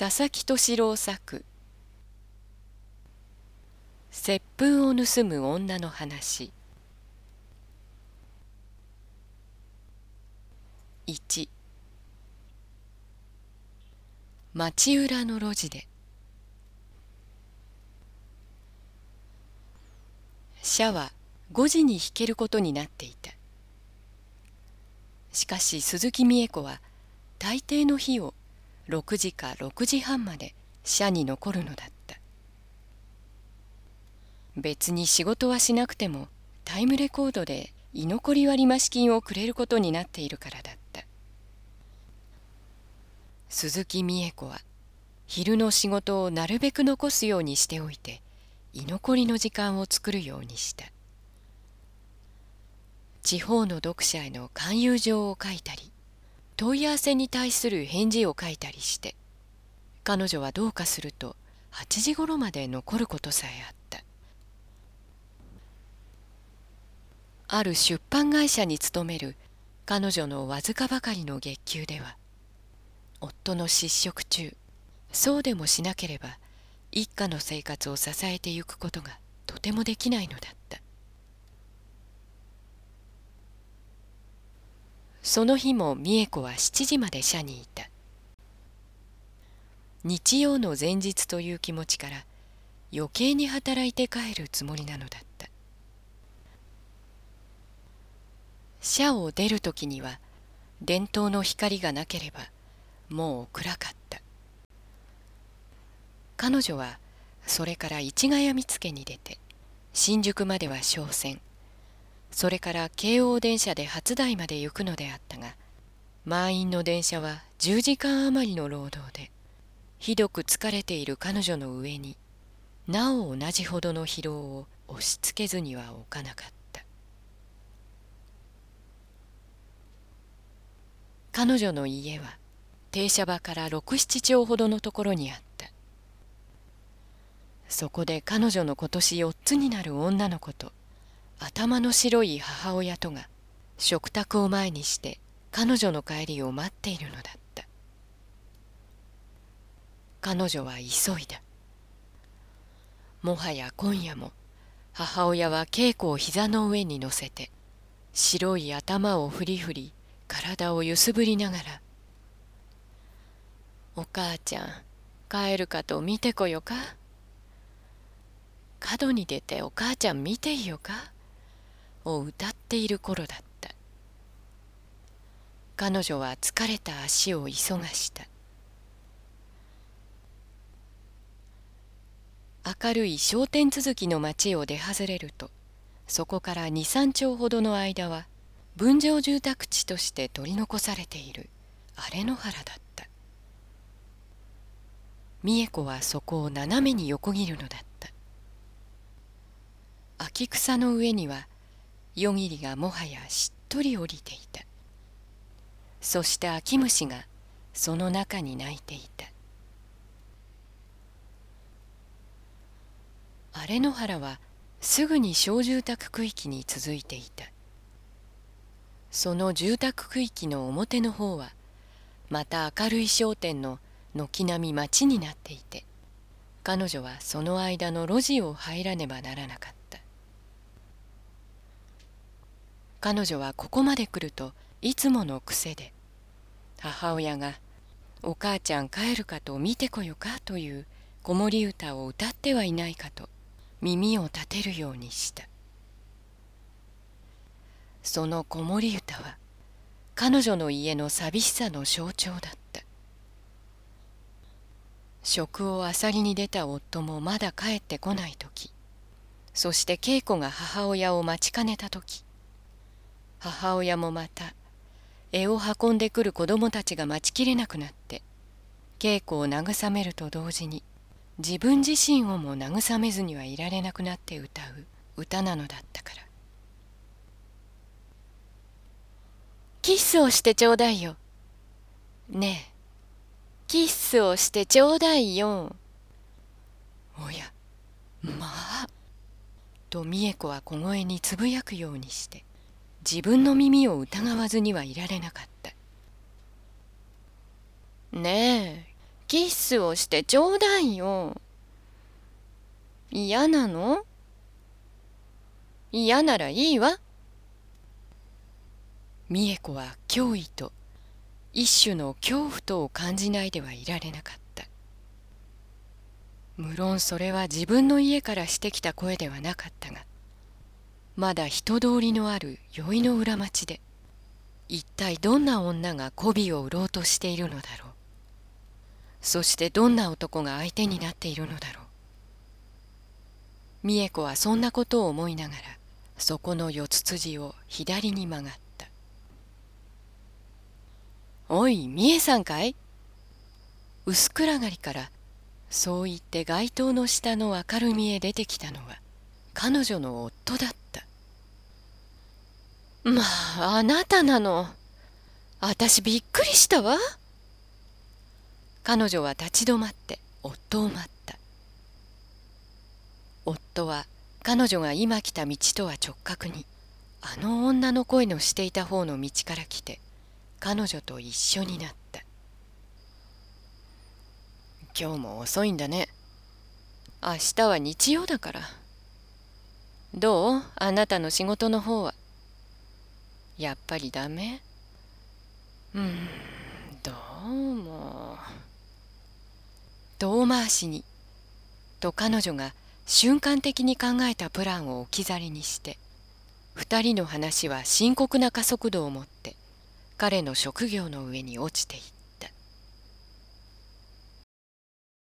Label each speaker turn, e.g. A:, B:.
A: 佐々木敏郎作。接風を盗む女の話。1町裏の路地で。車は5時に引けることになっていた。しかし鈴木美恵子は大抵の日を6時か6時半まで社に残るのだった。別に仕事はしなくてもタイムレコードで居残り割増金をくれることになっているからだった。鈴木美恵子は昼の仕事をなるべく残すようにしておいて居残りの時間を作るようにした。地方の読者への勧誘状を書いたり問い合わせに対する返事を書いたりして彼女はどうかすると8時ごろまで残ることさえあった。ある出版会社に勤める彼女のわずかばかりの月給では夫の失職中そうでもしなければ一家の生活を支えてゆくことがとてもできないのだった。その日も美恵子は7時まで社にいた。日曜の前日という気持ちから余計に働いて帰るつもりなのだった。社を出る時には伝統の光がなければもう暗かった。彼女はそれから市ヶ谷見附に出て新宿までは商船。それから京王電車で初台まで行くのであったが満員の電車は10時間余りの労働でひどく疲れている彼女の上になお同じほどの疲労を押しつけずには置かなかった。彼女の家は停車場から六七丁ほどのところにあった。そこで彼女の今年4つになる女の子と頭の白い母親とが食卓を前にして彼女の帰りを待っているのだった。彼女は急いだ。もはや今夜も母親は稽古を膝の上に乗せて白い頭をふりふり体を揺すぶりながら「お母ちゃん帰るかと見てこよか。角に出てお母ちゃん見ていよか?」を歌っている頃だった。彼女は疲れた足を急がした。明るい商店続きの町を出外れるとそこから二三丁ほどの間は分譲住宅地として取り残されている。荒れ野原だった。美恵子はそこを斜めに横切るのだった。秋草の上には夜霧がもはやしっとり降りていた。そして秋虫がその中に鳴いていた。荒れ野原はすぐに小住宅区域に続いていた。その住宅区域の表の方はまた明るい商店の軒並み町になっていて彼女はその間の路地を入らねばならなかった。彼女はここまで来るといつもの癖で。母親が「お母ちゃん帰るかと見てこよか」という子守歌を歌ってはいないかと耳を立てるようにした。その子守歌は彼女の家の寂しさの象徴だった。食をあさりに出た夫もまだ帰ってこない時。そして稽古が母親を待ちかねた時。母親もまた絵を運んでくる子供たちが待ちきれなくなって稽古を慰めると同時に自分自身をも慰めずにはいられなくなって歌う歌なのだったから。キッスをしてちょうだいよ。ねえキッスをしてちょうだいよ。おやまあ。と美恵子は小声につぶやくようにして自分の耳を疑わずにはいられなかったねえキッスをしてちょうだいよ。嫌なの？嫌ならいいわ。美恵子は脅威と一種の恐怖とを感じないではいられなかった無論それは自分の家からしてきた声ではなかったがまだ人通りのある宵の裏町で一体どんな女が媚びを売ろうとしているのだろう。そしてどんな男が相手になっているのだろう。美恵子はそんなことを思いながらそこの四つ辻を左に曲がった「おい美恵さんかい?」薄暗がりからそう言って街灯の下の明るみへ出てきたのは彼女の夫だった。まああなたなの。私びっくりしたわ。彼女は立ち止まって夫を待った。夫は彼女が今来た道とは直角にあの女の声のしていた方の道から来て彼女と一緒になった。今日も遅いんだね。明日は日曜だから。どう？あなたの仕事の方は？やっぱりダメ？うんどうも。遠回しに。と彼女が瞬間的に考えたプランを置き去りにして二人の話は深刻な加速度を持って彼の職業の上に落ちていた。